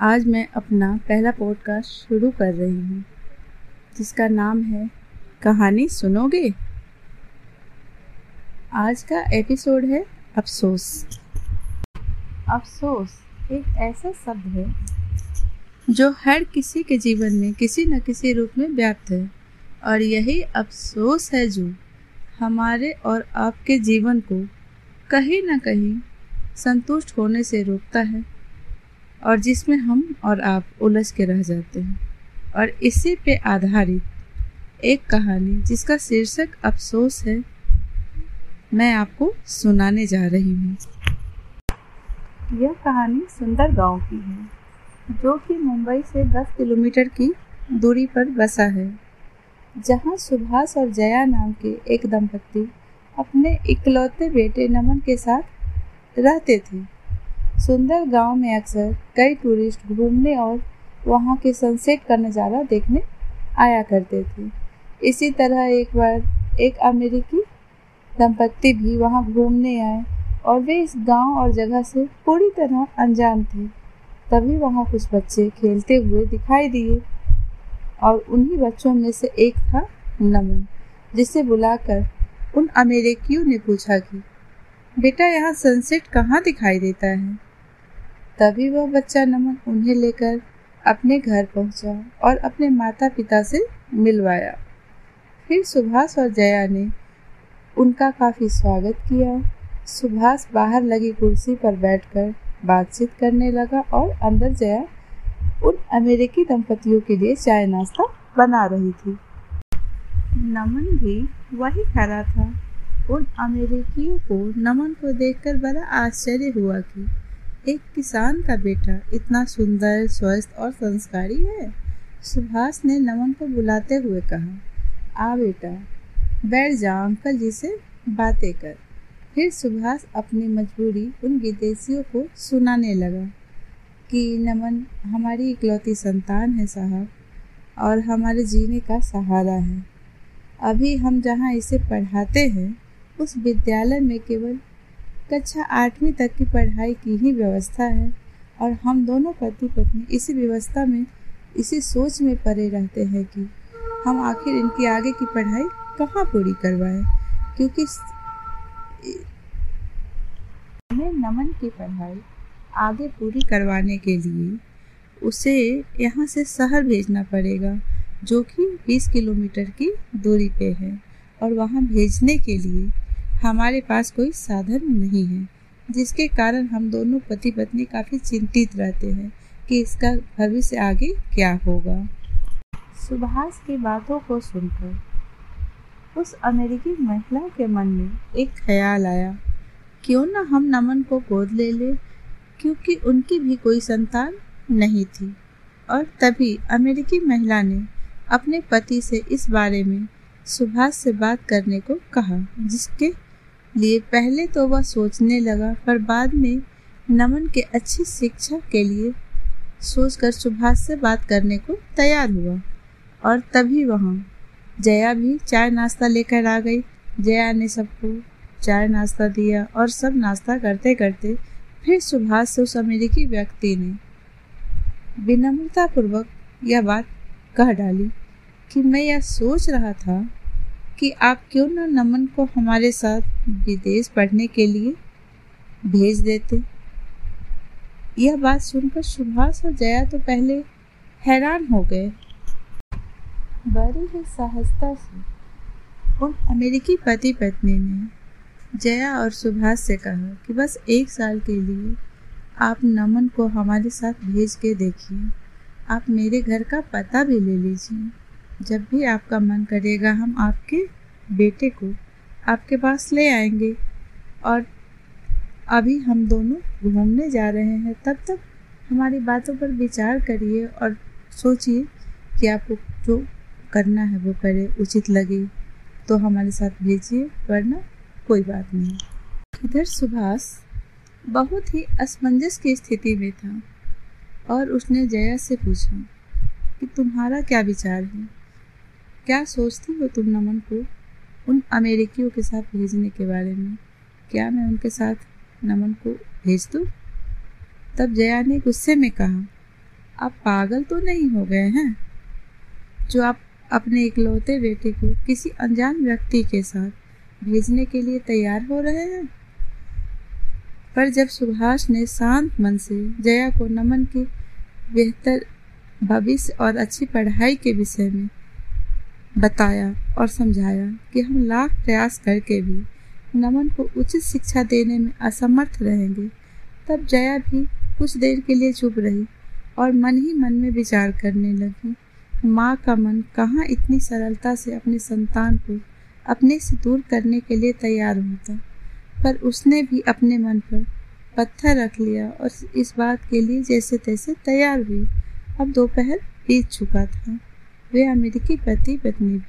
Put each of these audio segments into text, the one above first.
आज मैं अपना पहला पॉडकास्ट शुरू कर रही हूँ, जिसका नाम है कहानी सुनोगे? आज का एपिसोड है अफसोस। अफसोस एक ऐसा शब्द है, जो हर किसी के जीवन में किसी न किसी रूप में व्याप्त है, और यही अफसोस है जो हमारे और आपके जीवन को कहीं ना कहीं संतुष्ट होने से रोकता है। और जिसमें हम और आप उलझ के रह जाते हैं। और इसी पे आधारित एक कहानी जिसका शीर्षक अफसोस है, मैं आपको सुनाने जा रही हूँ। यह कहानी सुंदर गाँव की है, जो कि मुंबई से 10 किलोमीटर की दूरी पर बसा है, जहाँ सुभाष और जया नाम के एक दंपति अपने इकलौते बेटे नमन के साथ रहते थे। सुंदर गाँव में अक्सर कई टूरिस्ट घूमने और वहाँ के सनसेट का नज़ारा देखने आया करते थे। इसी तरह एक बार एक अमेरिकी दंपत्ति भी वहाँ घूमने आए और वे इस गाँव और जगह से पूरी तरह अनजान थे। तभी वहाँ कुछ बच्चे खेलते हुए दिखाई दिए और उन्हीं बच्चों में से एक था नमन, जिसे बुलाकर उन अमेरिकियों ने पूछा कि, बेटा, यहाँ सनसेट कहाँ दिखाई देता है? तभी वह बच्चा नमन उन्हें लेकर अपने घर पहुँचा और अपने माता पिता से मिलवाया। फिर सुभाष और जया ने उनका काफ़ी स्वागत किया। सुभाष बाहर लगी कुर्सी पर बैठकर बातचीत करने लगा और अंदर जया उन अमेरिकी दंपतियों के लिए चाय नाश्ता बना रही थी। नमन भी वही खड़ा था। उन अमेरिकियों को नमन को देखकर बड़ा आश्चर्य हुआ कि एक किसान का बेटा इतना सुंदर, स्वस्थ और संस्कारी है। सुभाष ने नमन को बुलाते हुए कहा, आ बेटा, बैठ जा, अंकल जी से बातें कर। फिर सुभाष अपनी मजबूरी उन विदेशियों को सुनाने लगा कि, नमन, हमारी इकलौती संतान है साहब और हमारे जीने का सहारा है। अभी हम जहाँ इसे पढ़ाते हैं, उस विद्यालय में केवल कक्षा आठवीं तक की पढ़ाई की ही व्यवस्था है और हम दोनों पति पत्नी इसी व्यवस्था में, इसी सोच में पड़े रहते हैं कि हम आखिर इनकी आगे की पढ़ाई कहाँ पूरी करवाएँ? क्योंकि हमें नमन की पढ़ाई आगे पूरी करवाने के लिए उसे यहाँ से शहर भेजना पड़ेगा, जो कि 20 किलोमीटर की दूरी पे है और वहाँ भेजने के लिए हमारे पास कोई साधन नहीं है, जिसके कारण हम दोनों पति पत्नी काफ़ी चिंतित रहते हैं कि इसका भविष्य आगे क्या होगा। सुभाष की बातों को सुनकर उस अमेरिकी महिला के मन में एक ख्याल आया, क्यों ना हम नमन को गोद ले ले, क्योंकि उनकी भी कोई संतान नहीं थी। और तभी अमेरिकी महिला ने अपने पति से इस बारे में सुभाष से बात करने को कहा, जिसके लिए पहले तो वह सोचने लगा, पर बाद में नमन के अच्छी शिक्षा के लिए सोचकर सुभाष से बात करने को तैयार हुआ। और तभी वहाँ जया भी चाय नाश्ता लेकर आ गई। जया ने सबको चाय नाश्ता दिया और सब नाश्ता करते करते फिर सुभाष से उस अमेरिकी व्यक्ति ने विनम्रतापूर्वक यह बात कह डाली कि मैं यह सोच रहा था कि आप क्यों न नमन को हमारे साथ विदेश पढ़ने के लिए भेज देते। यह बात सुनकर सुभाष और जया तो पहले हैरान हो गए। बड़ी ही सहजता से उन अमेरिकी पति पत्नी ने जया और सुभाष से कहा कि बस एक साल के लिए आप नमन को हमारे साथ भेज के देखिए। आप मेरे घर का पता भी ले लीजिए। जब भी आपका मन करेगा हम आपके बेटे को आपके पास ले आएँगे। और अभी हम दोनों घूमने जा रहे हैं। तब तक हमारी बातों पर विचार करिए और सोचिए कि आपको जो करना है वो करे उचित लगे। तो हमारे साथ भेजिए, वरना कोई बात नहीं। इधर सुभाष? बहुत ही असमंजस की स्थिति में था। और उसने जया से पूछा कि तुम्हारा क्या विचार है? क्या सोचती हो तुम नमन को? उन अमेरिकियों के साथ भेजने के बारे में। क्या मैं उनके साथ नमन को भेज दूँ? तब जया ने गुस्से में कहा, आप पागल तो नहीं हो गए हैं? जो आप अपने इकलौते बेटे को किसी अनजान व्यक्ति के साथ भेजने के लिए तैयार हो रहे हैं? पर जब सुभाष ने शांत मन से जया को नमन की बेहतर भविष्य और अच्छी पढ़ाई के विषय में बताया और समझाया कि हम लाख प्रयास करके भी नमन को उचित शिक्षा देने में असमर्थ रहेंगे। तब जया भी कुछ देर के लिए चुप रही और मन ही मन में विचार करने लगी, माँ का मन कहाँ इतनी सरलता से अपने संतान को अपने से दूर करने के लिए तैयार होता। पर उसने भी अपने मन पर पत्थर रख लिया और इस बात के लिए जैसे तैसे तैयार हुई। अब दोपहर बीत चुका था। वे अमेरिकी पति पत्नी भी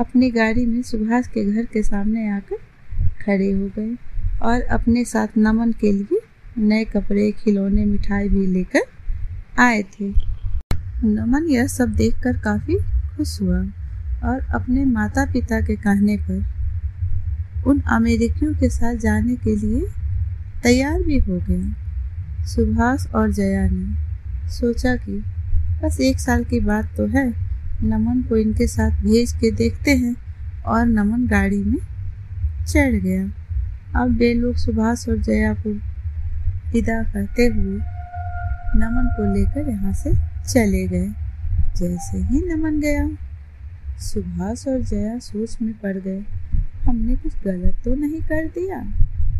अपनी गाड़ी में सुभाष के घर के सामने आकर खड़े हो गए और अपने साथ नमन के लिए नए कपड़े, खिलौने, मिठाई भी लेकर आए थे। नमन यह सब देखकर काफ़ी खुश हुआ और अपने माता पिता के कहने पर उन अमेरिकियों के साथ जाने के लिए तैयार भी हो गया सुभाष और जया ने सोचा कि बस एक साल की बात तो है नमन को इनके साथ भेज के देखते हैं और नमन गाड़ी में चढ़ गया। अब वे लोग सुभाष और जया को विदा करते हुए नमन को लेकर यहाँ से चले गए। जैसे ही नमन गया, सुभाष और जया सोच में पड़ गए। हमने कुछ गलत तो नहीं कर दिया।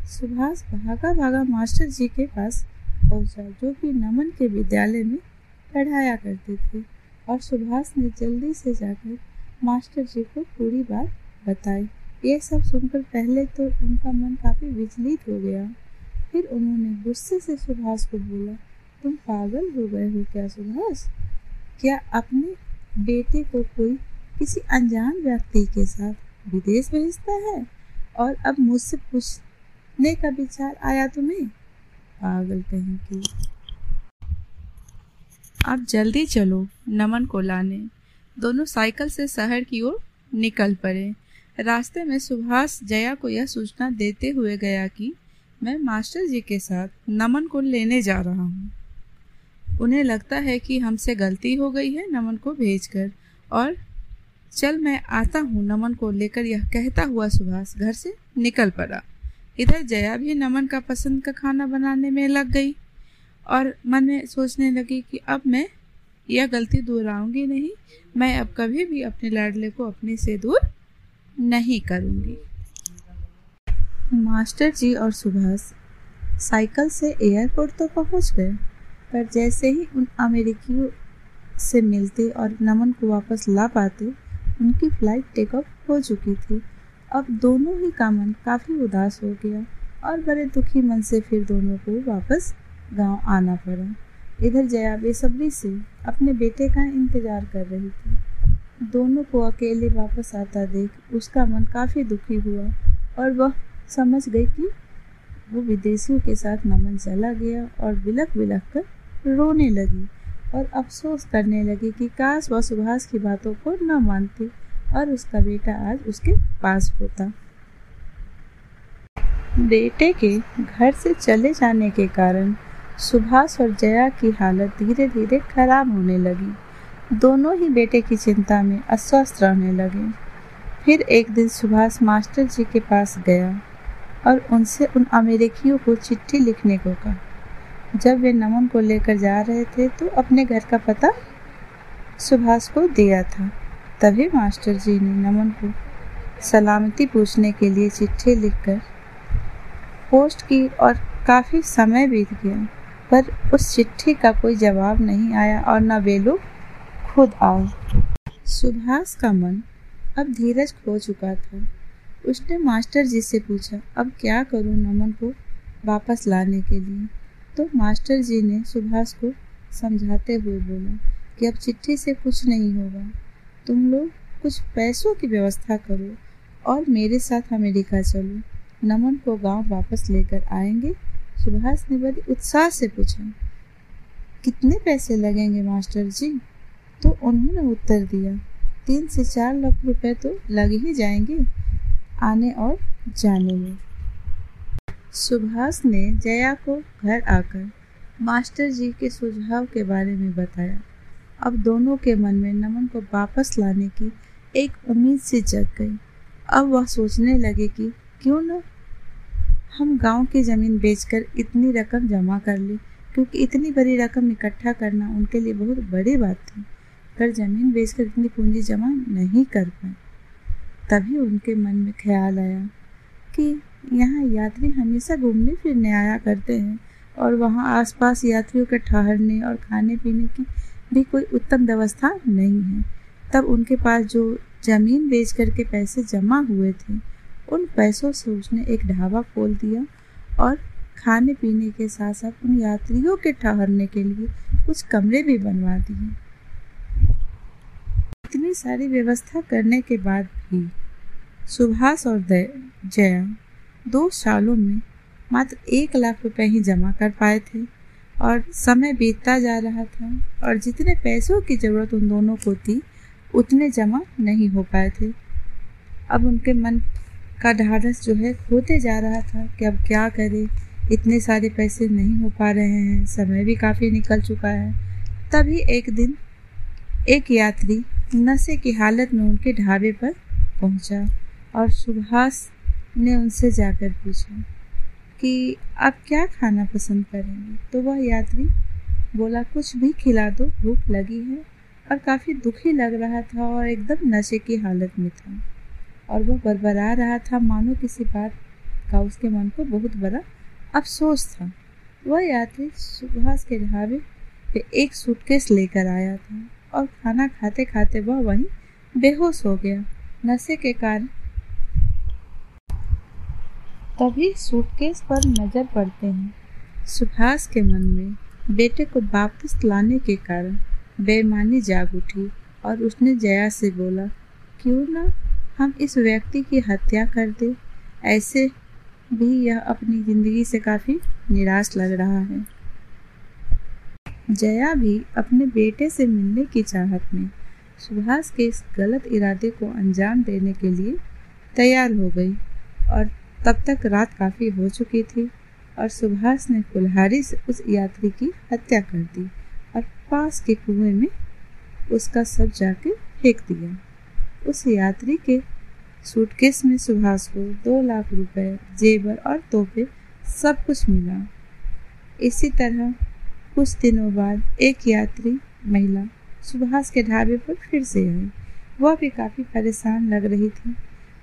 सुभाष भागा भागा मास्टर जी के पास पहुँचा, जो कि नमन के विद्यालय में पढ़ाया करते थे। और सुभाष ने जल्दी से जाकर मास्टर जी को पूरी बात बताई। ये सब सुनकर पहले तो उनका मन काफ़ी विचलित हो गया। फिर उन्होंने गुस्से से सुभाष को बोला, तुम पागल हो गए हो क्या सुभाष? क्या अपने बेटे को कोई किसी अनजान व्यक्ति के साथ विदेश भेजता है? और अब मुझसे पूछने का विचार आया तुम्हें? पागल कहीं की अब जल्दी चलो, नमन को लाने। दोनों साइकिल से शहर की ओर निकल पड़े। रास्ते में सुभाष जया को यह सूचना देते हुए गया कि मैं मास्टर जी के साथ नमन को लेने जा रहा हूँ। उन्हें लगता है कि हमसे गलती हो गई है नमन को भेजकर। और चल मैं आता हूँ, नमन को लेकर यह कहता हुआ सुभाष घर से निकल पड़ा। इधर जया भी नमन का पसंद का खाना बनाने में लग गई। और मन में सोचने लगी कि अब मैं यह गलती दोहराऊँगी नहीं, मैं अब कभी भी अपने लाडले को अपने से दूर नहीं करूँगी। मास्टर जी और सुभाष साइकिल से एयरपोर्ट तो पहुँच गए, पर जैसे ही उन अमेरिकियों से मिलते और नमन को वापस ला पाते, उनकी फ़्लाइट टेक ऑफ़ हो चुकी थी। अब दोनों ही का मन काफ़ी उदास हो गया और बड़े दुखी मन से फिर दोनों को वापस गाँव आना पड़ा। इधर जया बेसब्री से अपने बेटे का इंतज़ार कर रही थी। दोनों को अकेले वापस आता देख उसका मन काफ़ी दुखी हुआ और वह समझ गई कि वो विदेशियों के साथ नमन चला गया और बिलख बिलख कर रोने लगी और अफसोस करने लगी कि काश वह सुभाष की बातों को न मानती और उसका बेटा आज उसके पास होता। बेटे के घर से चले जाने के कारण सुभाष और जया की हालत धीरे धीरे खराब होने लगी। दोनों ही बेटे की चिंता में अस्वस्थ रहने लगे। फिर एक दिन सुभाष मास्टर जी के पास गया और उनसे उन अमेरिकियों को चिट्ठी लिखने को कहा। जब वे नमन को लेकर जा रहे थे तो अपने घर का पता सुभाष को दिया था। तभी मास्टर जी ने नमन को सलामती पूछने के लिए चिट्ठी लिखकर पोस्ट की और काफ़ी समय बीत गया। पर उस चिट्ठी का कोई जवाब नहीं आया और न वे लोग खुद आए। सुभाष का मन अब धीरज खो चुका था। उसने मास्टर जी से पूछा, अब क्या करूँ नमन को वापस लाने के लिए? तो मास्टर जी ने सुभाष को समझाते हुए बोला कि अब चिट्ठी से कुछ नहीं होगा। तुम लोग कुछ पैसों की व्यवस्था करो और मेरे साथ अमेरिका चलो। नमन को गाँव वापस लेकर आएँगे सुभाष ने बड़ी उत्साह से पूछा, कितने पैसे लगेंगे, मास्टर जी? तो उन्होंने उत्तर दिया, तीन से चार लाख रुपए तो लग ही जाएँगे आने और जाने में। सुभाष ने जया को घर आकर मास्टर जी के सुझाव के बारे में बताया। अब दोनों के मन में नमन को वापस लाने की एक उम्मीद सी जग गई। अब वह सोचने लगे कि क्यों न हम गाँव की ज़मीन बेचकर इतनी रकम जमा कर ले, क्योंकि इतनी बड़ी रकम इकट्ठा करना उनके लिए बहुत बड़ी बात थी। पर ज़मीन बेचकर इतनी पूंजी जमा नहीं कर पाए। तभी उनके मन में ख्याल आया कि यहाँ यात्री हमेशा घूमने फिरने आया करते हैं, और वहाँ आसपास यात्रियों के ठहरने और खाने पीने की भी कोई उत्तम व्यवस्था नहीं है। तब उनके पास जो ज़मीन बेच करके पैसे जमा हुए थे उन पैसों से उसने एक ढाबा खोल दिया और खाने पीने के साथ साथ उन यात्रियों के ठहरने के लिए कुछ कमरे भी बनवा दिए। इतनी सारी व्यवस्था करने के बाद भी सुभाष और जया दो सालों में मात्र एक लाख रुपए ही जमा कर पाए थे और समय बीतता जा रहा था और जितने पैसों की ज़रूरत उन दोनों को थी, उतने जमा नहीं हो पाए थे। अब उनके मन का ढाढ़स जो है खोते जा रहा था कि अब क्या करे? इतने सारे पैसे नहीं हो पा रहे हैं। समय भी काफ़ी निकल चुका है। तभी एक दिन एक यात्री नशे की हालत में उनके ढाबे पर पहुँचा और सुभाष ने उनसे जाकर पूछा कि आप क्या खाना पसंद करेंगे? तो वह यात्री बोला, कुछ भी खिला दो, भूख लगी है। और काफ़ी दुखी लग रहा था और एकदम नशे की हालत में था। और वह बरबरा रहा था। मानो किसी बात का उसके मन को बहुत बड़ा अफसोस था। वह यात्री सुभाष के ढाबे पे एक सूटकेस लेकर आया था और खाना खाते खाते वह वहीं बेहोश हो गया। नशे के कारण तभी सूटकेस पर नज़र पड़ते हैं। सुभाष के मन में बेटे को वापस लाने के कारण बेईमानी जाग उठी और उसने जया से बोला, क्यों ना हम इस व्यक्ति की हत्या कर दे, ऐसे भी यह अपनी ज़िंदगी से काफ़ी निराश लग रहा है। जया भी अपने बेटे से मिलने की चाहत में सुभाष के इस गलत इरादे को अंजाम देने के लिए तैयार हो गई और तब तक रात काफ़ी हो चुकी थी और सुभाष ने कुल्हारी से उस यात्री की हत्या कर दी और पास के कुएँ में उसका सब जाके फेंक दिया। उस यात्री के सूटकेस में सुभाष को दो लाख रुपए जेबर और तोहफे सब कुछ मिला। इसी तरह कुछ दिनों बाद एक यात्री महिला सुभाष के ढाबे पर फिर से आई। वह भी काफ़ी परेशान लग रही थी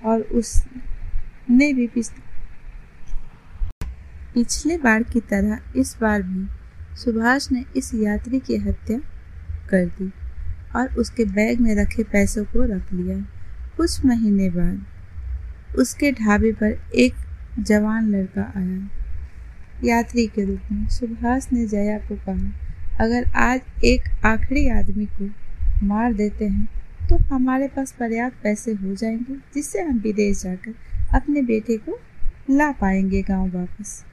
और उसने भी पिछले बार की तरह इस बार भी सुभाष ने इस यात्री की हत्या कर दी और उसके बैग में रखे पैसों को रख लिया। कुछ महीने बाद उसके ढाबे पर एक जवान लड़का आया। यात्री के रूप में सुभाष ने जया को कहा, अगर आज एक आखिरी आदमी को मार देते हैं तो हमारे पास पर्याप्त पैसे हो जाएँगे, जिससे हम विदेश जाकर अपने बेटे को ला पाएँगे गाँव वापस।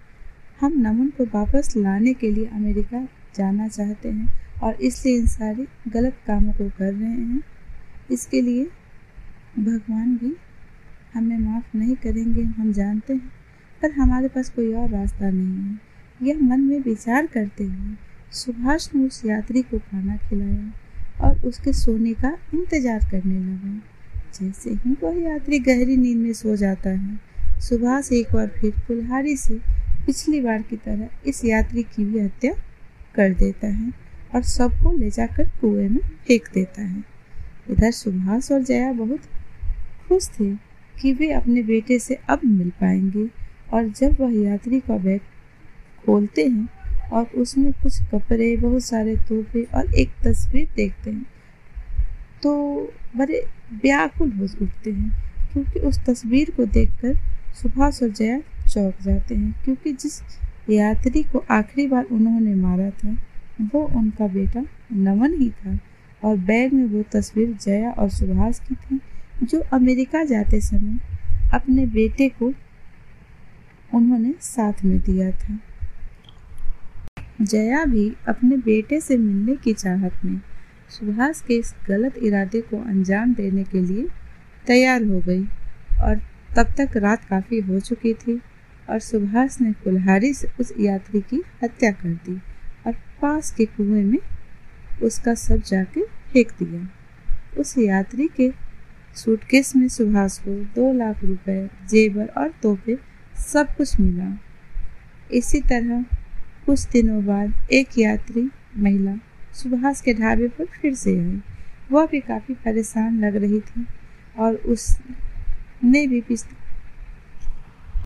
हम नमन को वापस लाने के लिए अमेरिका जाना चाहते हैं और इसलिए इन सारे गलत कामों को कर रहे हैं। इसके लिए भगवान भी हमें माफ़ नहीं करेंगे, हम जानते हैं, पर हमारे पास कोई और रास्ता नहीं है। यह मन में विचार करते हुए सुभाष ने उस यात्री को खाना खिलाया और उसके सोने का इंतज़ार करने लगा। जैसे ही वह यात्री गहरी नींद में सो जाता है, सुभाष एक बार फिर कुल्हाड़ी से पिछली बार की तरह इस यात्री की भी हत्या कर देता है और सबको ले जाकर कुएँ में फेंक देता है। इधर सुभाष और जया बहुत खुश थे कि वे अपने बेटे से अब मिल पाएँगे और जब वह यात्री का बैग खोलते हैं और उसमें कुछ कपड़े, बहुत सारे तोहफे और एक तस्वीर देखते हैं तो बड़े व्याकुल हो उठते हैं क्योंकि उस तस्वीर को देखकर सुभाष और जया चौंक जाते हैं क्योंकि जिस यात्री को आखिरी बार उन्होंने मारा था, वो उनका बेटा नमन ही था और बैग में वो तस्वीर जया और सुभाष की थी। जो अमेरिका जाते समय अपने बेटे को उन्होंने साथ में दिया था। जया भी अपने बेटे से मिलने की चाहत में सुभाष के इस गलत इरादे को अंजाम देने के लिए तैयार हो गई और तब तक रात काफ़ी हो चुकी थी और सुभाष ने कुल्हारी से उस यात्री की हत्या कर दी और पास के कुएँ में उसका सब जाके फेंक दिया। उस यात्री के सूटकेस में सुभाष को दो लाख रुपए, जेवर और तोहफे सब कुछ मिला। इसी तरह कुछ दिनों बाद एक यात्री महिला सुभाष के ढाबे पर फिर से आई। वह भी काफ़ी परेशान लग रही थी और उसने भी